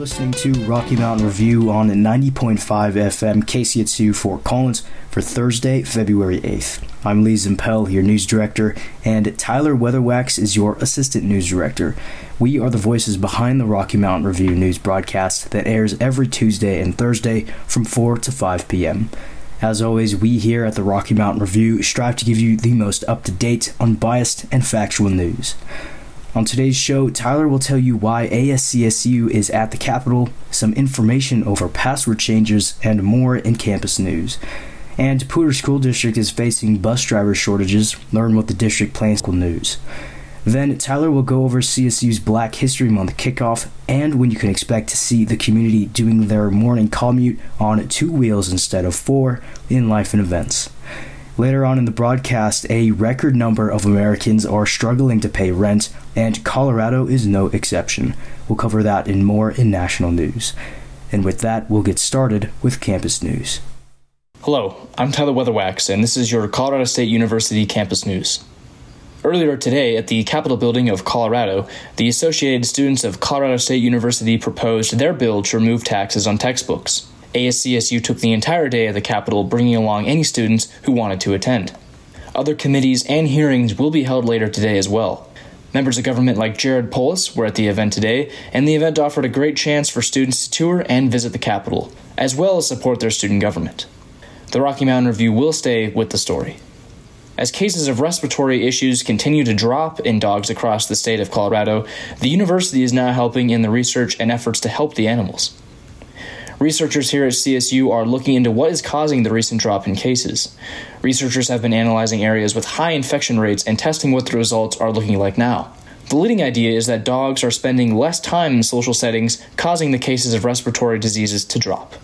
listening to Rocky Mountain Review on 90.5 FM KCSU Fort Collins for Thursday, February 8th. I'm Lee Zimpel, your news director, and Tyler Weatherwax is your assistant news director. We are the voices behind the Rocky Mountain Review news broadcast that airs every Tuesday and Thursday from 4 to 5 p.m. As always, we here at the Rocky Mountain Review strive to give you the most up to date, unbiased, and factual news. On today's show, Tyler will tell you why ASCSU is at the Capitol, some information over password changes, and more in campus news. And Poudre School District is facing bus driver shortages. Learn what the district plans for news. Then Tyler will go over CSU's Black History Month kickoff and when you can expect to see the community doing their morning commute on two wheels instead of four in life and events. Later on in the broadcast, a record number of Americans are struggling to pay rent, and Colorado is no exception. We'll cover that in more in national news. And with that, we'll get started with campus news. Hello, I'm Tyler Weatherwax, and this is your Colorado State University campus news. Earlier today, at the Capitol building of Colorado, the Associated Students of Colorado State University proposed their bill to remove taxes on textbooks. ASCSU took the entire day at the Capitol, bringing along any students who wanted to attend. Other committees and hearings will be held later today as well. Members of government like Jared Polis were at the event today, and the event offered a great chance for students to tour and visit the Capitol, as well as support their student government. The Rocky Mountain Review will stay with the story. As cases of respiratory issues continue to drop in dogs across the state of Colorado, the university is now helping in the research and efforts to help the animals. Researchers here at CSU are looking into what is causing the recent drop in cases. Researchers have been analyzing areas with high infection rates and testing what the results are looking like now. The leading idea is that dogs are spending less time in social settings, causing the cases of respiratory diseases to drop.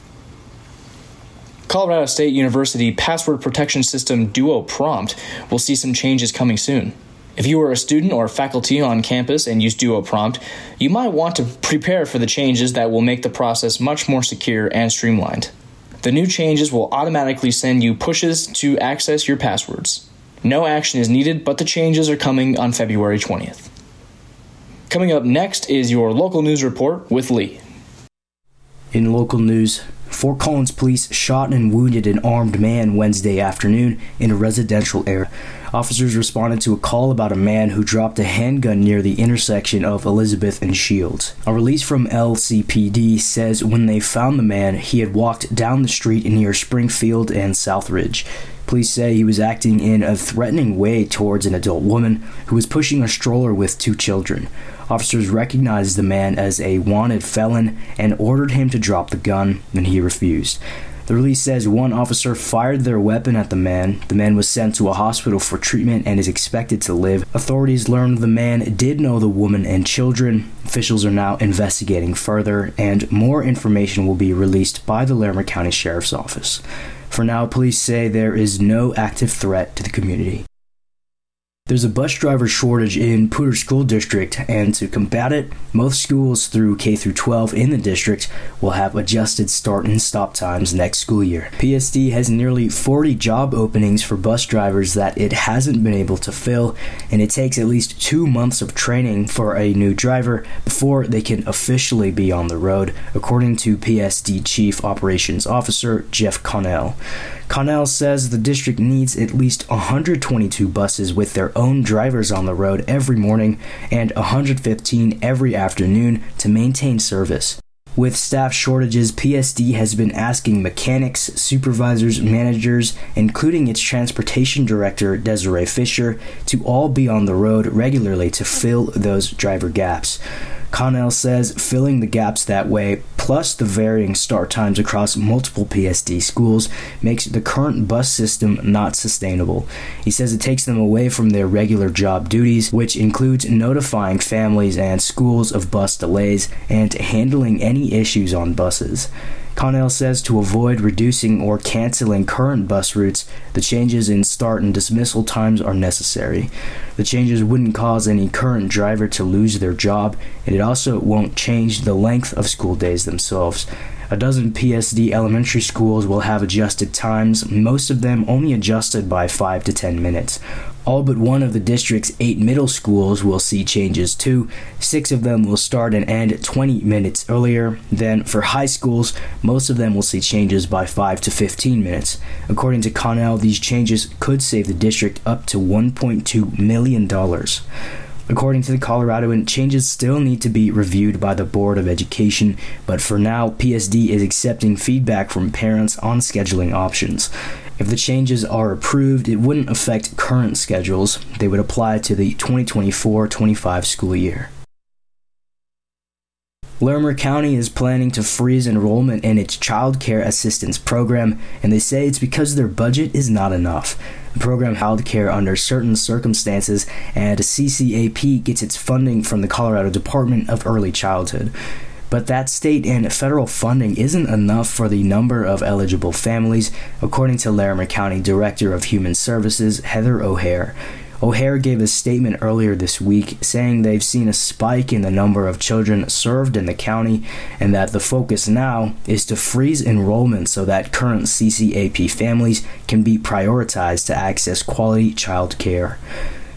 Colorado State University password protection system Duo Prompt will see some changes coming soon. If you are a student or faculty on campus and use Duo Prompt, you might want to prepare for the changes that will make the process much more secure and streamlined. The new changes will automatically send you pushes to access your passwords. No action is needed, but the changes are coming on February 20th. Coming up next is your local news report with Lee. In local news, Fort Collins police shot and wounded an armed man Wednesday afternoon in a residential area. Officers responded to a call about a man who dropped a handgun near the intersection of Elizabeth and Shields. A release from LCPD says when they found the man, he had walked down the street near Springfield and Southridge. Police say he was acting in a threatening way towards an adult woman who was pushing a stroller with two children. Officers recognized the man as a wanted felon and ordered him to drop the gun, and he refused. The release says one officer fired their weapon at the man. The man was sent to a hospital for treatment and is expected to live. Authorities learned the man did know the woman and children. Officials are now investigating further, and more information will be released by the Larimer County Sheriff's Office. For now, police say there is no active threat to the community. There's a bus driver shortage in Poudre School District, and to combat it, most schools through K through 12 in the district will have adjusted start and stop times next school year. PSD has nearly 40 job openings for bus drivers that it hasn't been able to fill, and it takes at least two months of training for a new driver before they can officially be on the road, according to PSD Chief Operations Officer Jeff Connell. Connell says the district needs at least 122 buses with their own drivers on the road every morning and 115 every afternoon to maintain service. With staff shortages, PSD has been asking mechanics, supervisors, managers, including its transportation director, Desiree Fisher, to all be on the road regularly to fill those driver gaps. Connell says filling the gaps that way, plus the varying start times across multiple PSD schools, makes the current bus system not sustainable. He says it takes them away from their regular job duties, which includes notifying families and schools of bus delays and handling any issues on buses. Connell says to avoid reducing or canceling current bus routes, the changes in start and dismissal times are necessary. The changes wouldn't cause any current driver to lose their job, and it also won't change the length of school days themselves. A dozen PSD elementary schools will have adjusted times, most of them only adjusted by 5 to 10 minutes. All but one of the district's eight middle schools will see changes too. Six of them will start and end 20 minutes earlier. Then, for high schools, most of them will see changes by 5 to 15 minutes. According to Connell, these changes could save the district up to $1.2 million. According to the Coloradoan, changes still need to be reviewed by the Board of Education, but for now, PSD is accepting feedback from parents on scheduling options. If the changes are approved, it wouldn't affect current schedules, they would apply to the 2024 25 school year. Larimer County is planning to freeze enrollment in its child care assistance program, and they say it's because their budget is not enough. The program held care under certain circumstances, and CCAP gets its funding from the Colorado Department of Early Childhood. But that state and federal funding isn't enough for the number of eligible families, according to Larimer County Director of Human Services, Heather O'Hare. O'Hare gave a statement earlier this week saying they've seen a spike in the number of children served in the county and that the focus now is to freeze enrollment so that current CCAP families can be prioritized to access quality child care.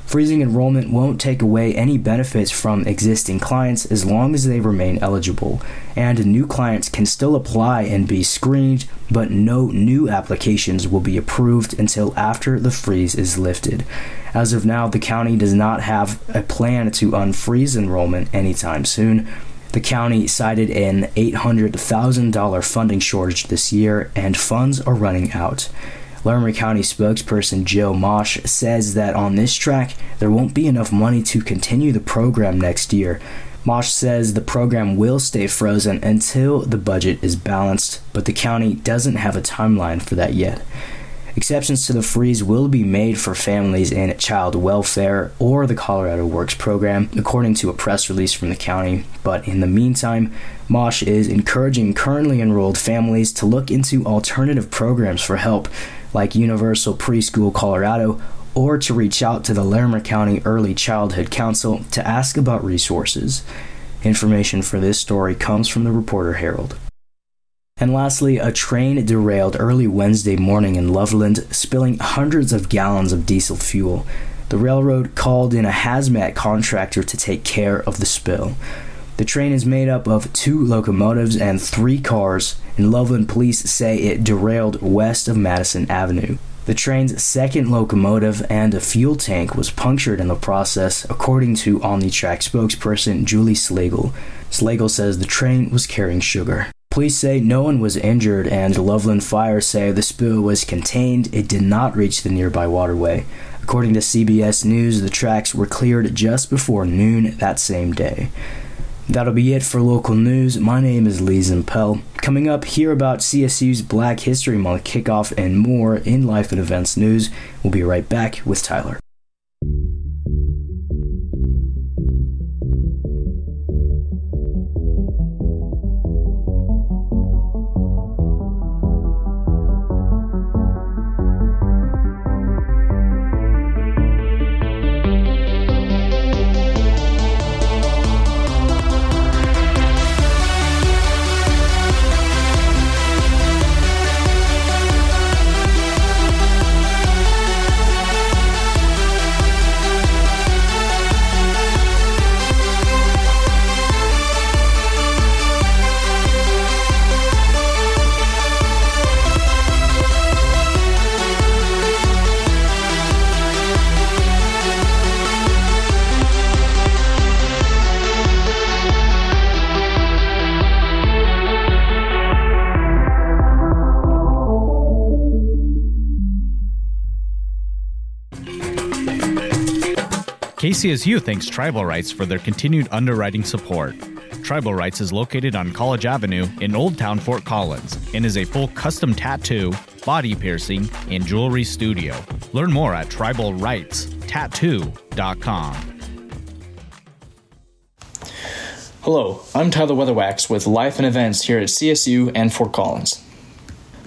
Freezing enrollment won't take away any benefits from existing clients as long as they remain eligible, and new clients can still apply and be screened, but no new applications will be approved until after the freeze is lifted. As of now, the county does not have a plan to unfreeze enrollment anytime soon. The county cited an $800,000 funding shortage this year, and funds are running out. Larimer County spokesperson Joe Mosh says that on this track, there won't be enough money to continue the program next year. Mosh says the program will stay frozen until the budget is balanced, but the county doesn't have a timeline for that yet. Exceptions to the freeze will be made for families in child welfare or the Colorado Works program, according to a press release from the county. But in the meantime, Mosh is encouraging currently enrolled families to look into alternative programs for help like Universal Preschool Colorado, or to reach out to the Larimer County Early Childhood Council to ask about resources. Information for this story comes from the Reporter Herald. And lastly, a train derailed early Wednesday morning in Loveland, spilling hundreds of gallons of diesel fuel. The railroad called in a hazmat contractor to take care of the spill. The train is made up of two locomotives and three cars, and Loveland police say it derailed west of Madison Avenue. The train's second locomotive and a fuel tank was punctured in the process, according to OmniTRAX spokesperson Julie Slagle. Slagle says the train was carrying sugar. Police say no one was injured, and Loveland Fire say the spill was contained. It did not reach the nearby waterway. According to CBS News, the tracks were cleared just before noon that same day. That'll be it for local news. My name is Lee Zimpel. Coming up, hear about CSU's Black History Month kickoff and more in life and events news. We'll be right back with Tyler. KCSU thanks Tribal Rites for their continued underwriting support. Tribal Rites is located on College Avenue in Old Town Fort Collins and is a full custom tattoo, body piercing, and jewelry studio. Learn more at tribalritestattoo.com. Hello, I'm Tyler Weatherwax with Life and Events here at CSU and Fort Collins.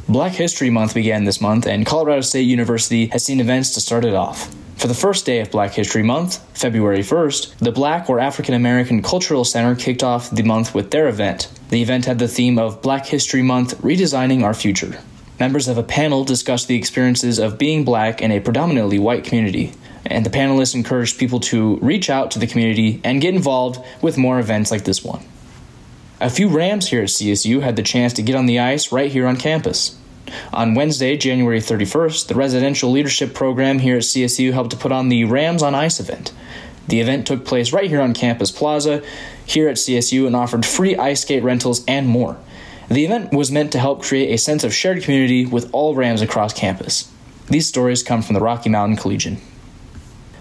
Black History Month began this month, and Colorado State University has seen events to start it off. For the first day of Black History Month, February 1st, the Black or African American Cultural Center kicked off the month with their event. The event had the theme of Black History Month Redesigning Our Future. Members of a panel discussed the experiences of being black in a predominantly white community, and the panelists encouraged people to reach out to the community and get involved with more events like this one. A few Rams here at CSU had the chance to get on the ice right here on campus. On Wednesday, January 31st, the residential leadership program here at CSU helped to put on the Rams on Ice event. The event took place right here on Campus Plaza, here at CSU, and offered free ice skate rentals and more. The event was meant to help create a sense of shared community with all Rams across campus. These stories come from the Rocky Mountain Collegian.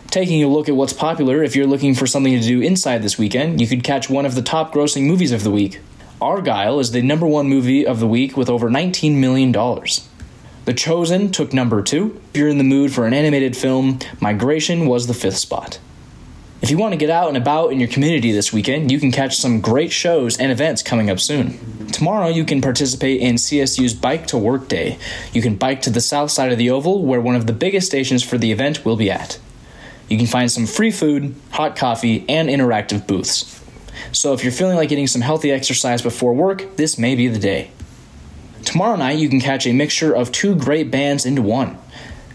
Taking a look at what's popular, if you're looking for something to do inside this weekend, you could catch one of the top grossing movies of the week. Argylle is the number one movie of the week with over $19 million. The Chosen took number two. If you're in the mood for an animated film, Migration was the fifth spot. If you want to get out and about in your community this weekend, you can catch some great shows and events coming up soon. Tomorrow, you can participate in CSU's Bike to Work Day. You can bike to the south side of the Oval, where one of the biggest stations for the event will be at. You can find some free food, hot coffee, and interactive booths. So if you're feeling like getting some healthy exercise before work, this may be the day. Tomorrow night, you can catch a mixture of two great bands into one.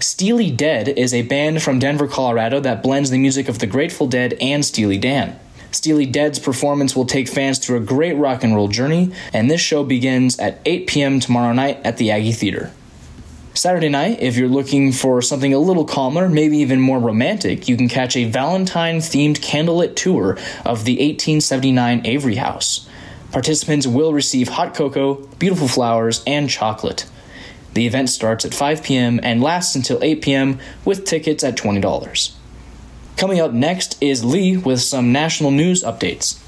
Steely Dead is a band from Denver, Colorado that blends the music of the Grateful Dead and Steely Dan. Steely Dead's performance will take fans through a great rock and roll journey, and this show begins at 8 p.m. tomorrow night at the Aggie Theater. Saturday night, if you're looking for something a little calmer, maybe even more romantic, you can catch a Valentine themed candlelit tour of the 1879 Avery House. Participants will receive hot cocoa, beautiful flowers, and chocolate. The event starts at 5 p.m. and lasts until 8 p.m. with tickets at $20. Coming up next is Lee with some national news updates.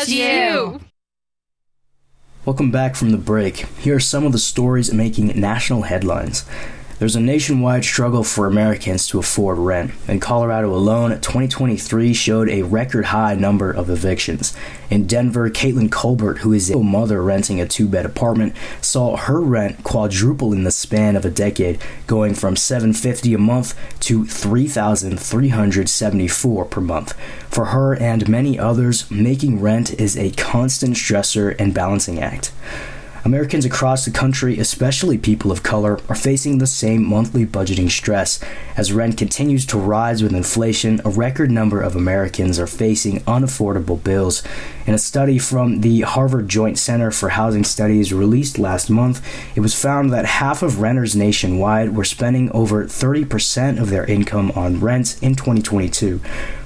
KCSU. Welcome back from the break. Here are some of the stories making national headlines. There's a nationwide struggle for Americans to afford rent. In Colorado alone, 2023 showed a record high number of evictions. In Denver, Caitlin Colbert, who is a mother renting a two bed apartment, saw her rent quadruple in the span of a decade, going from 750 a month to 3,374 per month. For her and many others, making rent is a constant stressor and balancing act. Americans across the country, especially people of color, are facing the same monthly budgeting stress. As rent continues to rise with inflation, a record number of Americans are facing unaffordable bills. In a study from the Harvard Joint Center for Housing Studies released last month, it was found that half of renters nationwide were spending over 30% of their income on rent in 2022.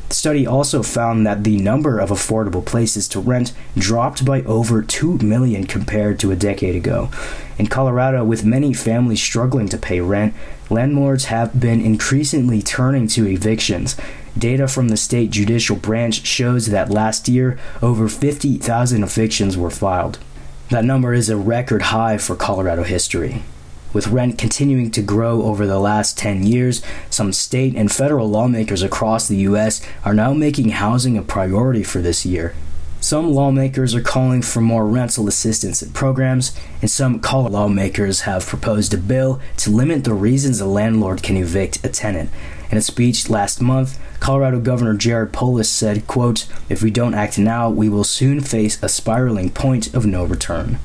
The study also found that the number of affordable places to rent dropped by over 2 million compared to a decade ago. In Colorado, with many families struggling to pay rent, landlords have been increasingly turning to evictions. Data from the state judicial branch shows that last year, over 50,000 evictions were filed. That number is a record high for Colorado history. With rent continuing to grow over the last 10 years, some state and federal lawmakers across the U.S. are now making housing a priority for this year. Some lawmakers are calling for more rental assistance programs, and some Colorado lawmakers have proposed a bill to limit the reasons a landlord can evict a tenant. In a speech last month, Colorado Governor Jared Polis said, quote, If we don't act now, we will soon face a spiraling point of no return.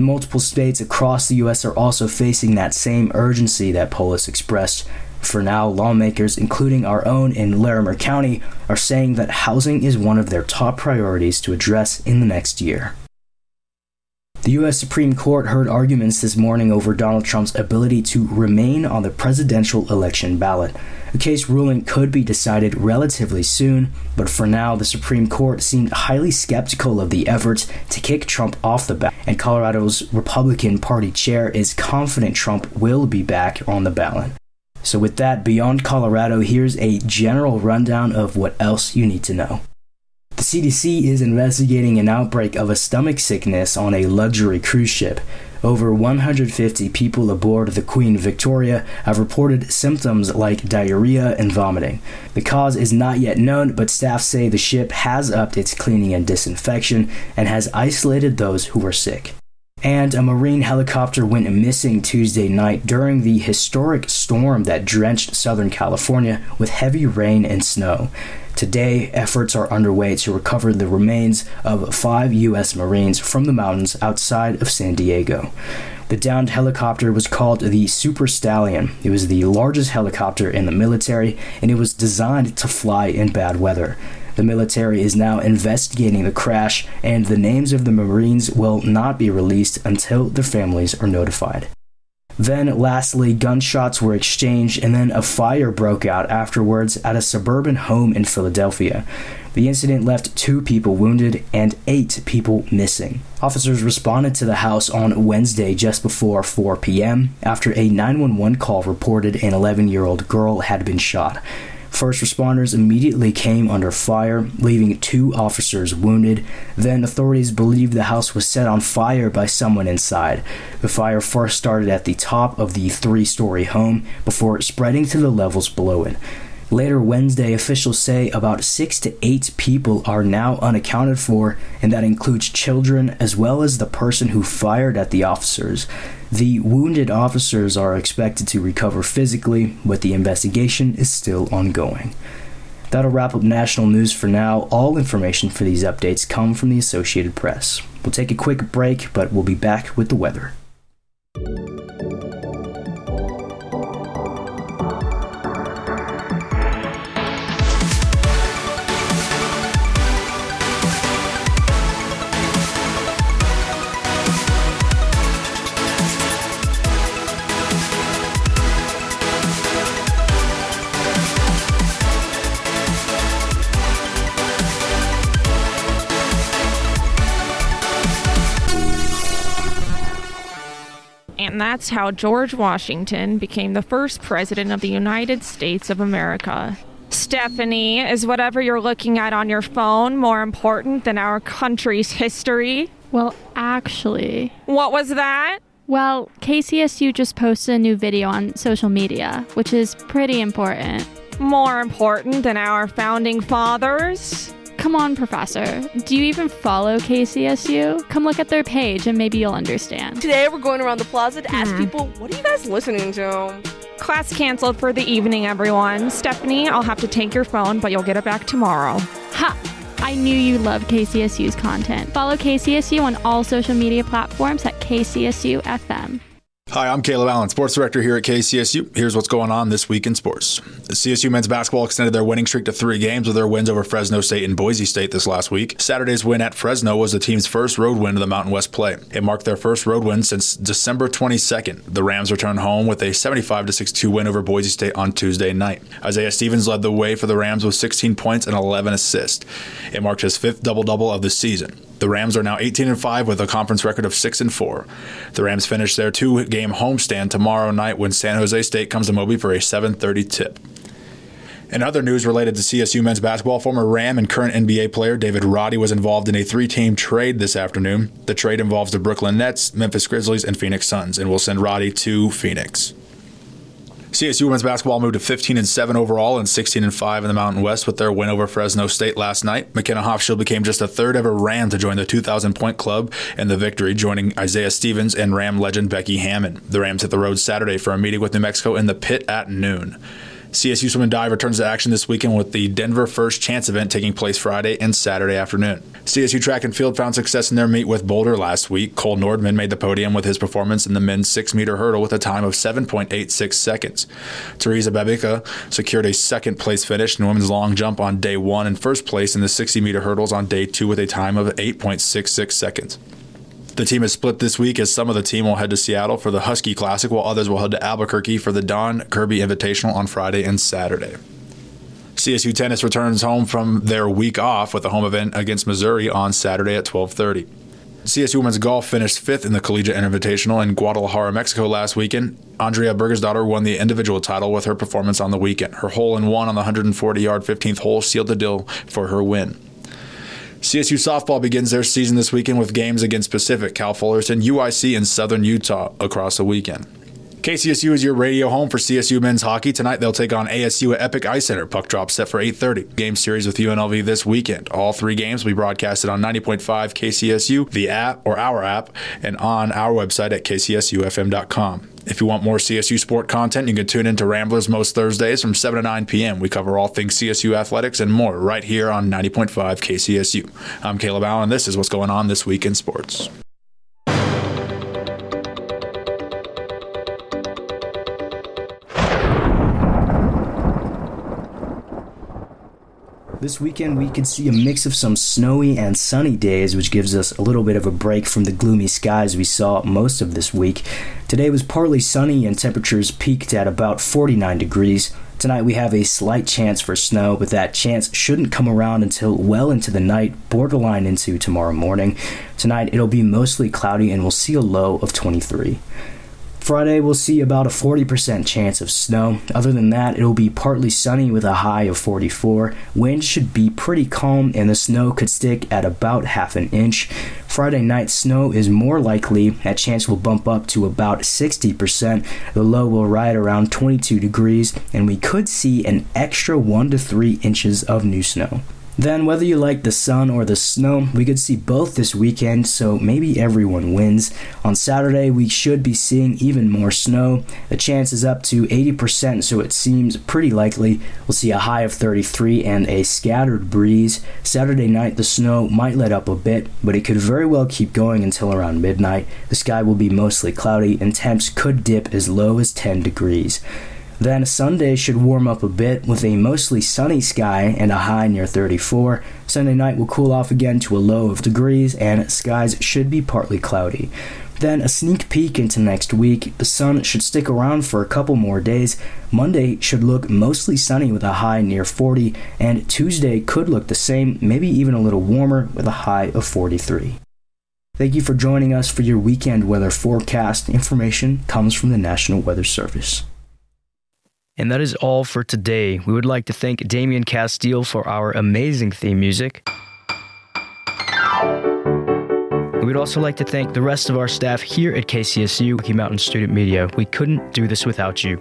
Multiple states across the U.S. are also facing that same urgency that Polis expressed. For now, lawmakers, including our own in Larimer County, are saying that housing is one of their top priorities to address in the next year. The U.S. Supreme Court heard arguments this morning over Donald Trump's ability to remain on the presidential election ballot. A case ruling could be decided relatively soon, but for now, the Supreme Court seemed highly skeptical of the efforts to kick Trump off the ballot, and Colorado's Republican Party chair is confident Trump will be back on the ballot. So, with that, beyond Colorado, here's a general rundown of what else you need to know. The CDC is investigating an outbreak of a stomach sickness on a luxury cruise ship. Over 150 people aboard the Queen Victoria have reported symptoms like diarrhea and vomiting. The cause is not yet known, but staff say the ship has upped its cleaning and disinfection and has isolated those who were sick. And a Marine helicopter went missing Tuesday night during the historic storm that drenched Southern California with heavy rain and snow. Today, efforts are underway to recover the remains of five U.S. Marines from the mountains outside of San Diego. The downed helicopter was called the Super Stallion. It was the largest helicopter in the military, and it was designed to fly in bad weather. The military is now investigating the crash, and the names of the Marines will not be released until their families are notified. Then, lastly, gunshots were exchanged and then a fire broke out afterwards at a suburban home in Philadelphia. The incident left two people wounded and eight people missing. Officers responded to the house on Wednesday just before 4 p.m. after a 911 call reported an 11 year old girl had been shot. First responders immediately came under fire, leaving two officers wounded. Then authorities believed the house was set on fire by someone inside. The fire first started at the top of the three story home before spreading to the levels below it. Later Wednesday, officials say about six to eight people are now unaccounted for, and that includes children as well as the person who fired at the officers. The wounded officers are expected to recover physically, but the investigation is still ongoing. That'll wrap up national news for now. All information for these updates come from the Associated Press. We'll take a quick break, but we'll be back with the weather. And that's how George Washington became the first president of the United States of America. Stephanie, is whatever you're looking at on your phone more important than our country's history? Well, actually, What was that? well, KCSU just posted a new video on social media, which is pretty important. More important than our founding fathers? Come on, Professor. Do you even follow KCSU? Come look at their page and maybe you'll understand. Today we're going around the plaza to ask mm-hmm. people, what are you guys listening to? Class canceled for the evening, everyone. Stephanie, I'll have to take your phone, but you'll get it back tomorrow. Ha! I knew you loved KCSU's content. Follow KCSU on all social media platforms at KCSU FM. Hi, I'm Kaleb Allen, sports director here at KCSU. Here's what's going on this week in sports. CSU men's basketball extended their winning streak to three games with their wins over Fresno State and Boise State this last week. Saturday's win at Fresno was the team's first road win of the Mountain West play. It marked their first road win since December 22nd. The Rams returned home with a 75 62 win over Boise State on Tuesday night. Isaiah Stevens led the way for the Rams with 16 points and 11 assists. It marked his fifth double double of the season. The Rams are now 18 and 5 with a conference record of 6 and 4. The Rams finish their two-game homestand tomorrow night when San Jose State comes to Moby for a 7:30 tip. In other news related to CSU men's basketball, former Ram and current NBA player David Roddy was involved in a three-team trade this afternoon. The trade involves the Brooklyn Nets, Memphis Grizzlies, and Phoenix Suns, and will send Roddy to Phoenix. CSU women's basketball moved to 15 and 7 overall and 16 and 5 in the Mountain West with their win over Fresno State last night. McKenna Hofschild became just the third ever Ram to join the 2,000 point club in the victory, joining Isaiah Stevens and Ram legend Becky Hammon. The Rams hit the road Saturday for a meeting with New Mexico in the pit at noon. CSU Swim and Dive returns to action this weekend with the Denver First Chance event taking place Friday and Saturday afternoon. CSU Track and Field found success in their meet with Boulder last week. Cole Nordman made the podium with his performance in the men's 6 meter hurdle with a time of 7.86 seconds. Teresa Babica secured a second place finish in women's long jump on day one and first place in the 60 meter hurdles on day two with a time of 8.66 seconds. The team is split this week as some of the team will head to Seattle for the Husky Classic, while others will head to Albuquerque for the Don Kirby Invitational on Friday and Saturday. CSU tennis returns home from their week off with a home event against Missouri on Saturday at 12:30. CSU women's golf finished fifth in the Collegiate Invitational in Guadalajara, Mexico last weekend. Andrea Berger's daughter won the individual title with her performance on the weekend. Her hole in one on the 140-yard 15th hole sealed the deal for her win. CSU softball begins their season this weekend with games against Pacific, Cal Fullerton, UIC, and Southern Utah across the weekend. KCSU is your radio home for CSU men's hockey. Tonight they'll take on ASU at Epic Ice Center. Puck drop set for 8:30. Game series with UNLV this weekend. All three games will be broadcasted on 90.5 KCSU, the app or our app, and on our website at kcsufm.com. If you want more CSU sport content, you can tune in to Ramblers most Thursdays from 7 to 9 p.m. We cover all things CSU athletics and more right here on 90.5 KCSU. I'm Kaleb Allen, this is what's going on this week in sports. This weekend, we could see a mix of some snowy and sunny days, which gives us a little bit of a break from the gloomy skies we saw most of this week. Today was partly sunny and temperatures peaked at about 49 degrees. Tonight, we have a slight chance for snow, but that chance shouldn't come around until well into the night, borderline into tomorrow morning. Tonight, it'll be mostly cloudy and we'll see a low of 23. Friday, we'll see about a 40% chance of snow. Other than that, it'll be partly sunny with a high of 44. Wind should be pretty calm, and the snow could stick at about half an inch. Friday night snow is more likely. That chance will bump up to about 60%. The low will ride around 22 degrees, and we could see an extra 1 to 3 inches of new snow. Then, whether you like the sun or the snow, we could see both this weekend, so maybe everyone wins. On Saturday, we should be seeing even more snow. The chance is up to 80%, so it seems pretty likely. We'll see a high of 33 and a scattered breeze. Saturday night, the snow might let up a bit, but it could very well keep going until around midnight. The sky will be mostly cloudy, and temps could dip as low as 10 degrees. Then Sunday should warm up a bit with a mostly sunny sky and a high near 34. Sunday night will cool off again to a low of degrees and skies should be partly cloudy. Then a sneak peek into next week. The sun should stick around for a couple more days. Monday should look mostly sunny with a high near 40, and Tuesday could look the same, maybe even a little warmer with a high of 43. Thank you for joining us for your weekend weather forecast. Information comes from the National Weather Service. And that is all for today. We would like to thank Damian Castile for our amazing theme music. We would also like to thank the rest of our staff here at KCSU, Rocky Mountain Student Media. We couldn't do this without you.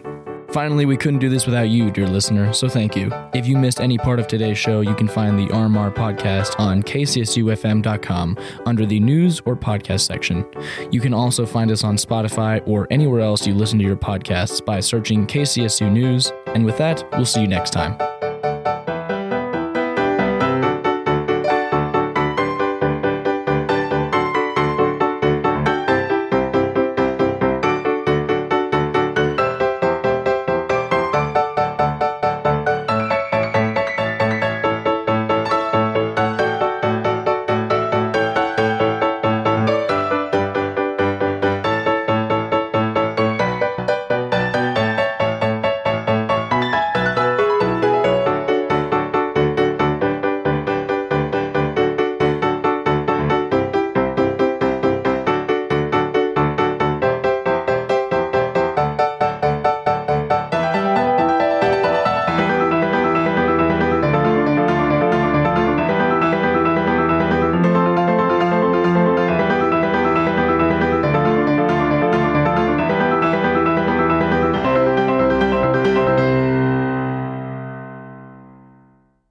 Finally, we couldn't do this without you, dear listener, so thank you. If you missed any part of today's show, you can find the RMR podcast on kcsufm.com under the news or podcast section. You can also find us on Spotify or anywhere else you listen to your podcasts by searching KCSU News. And with that, we'll see you next time.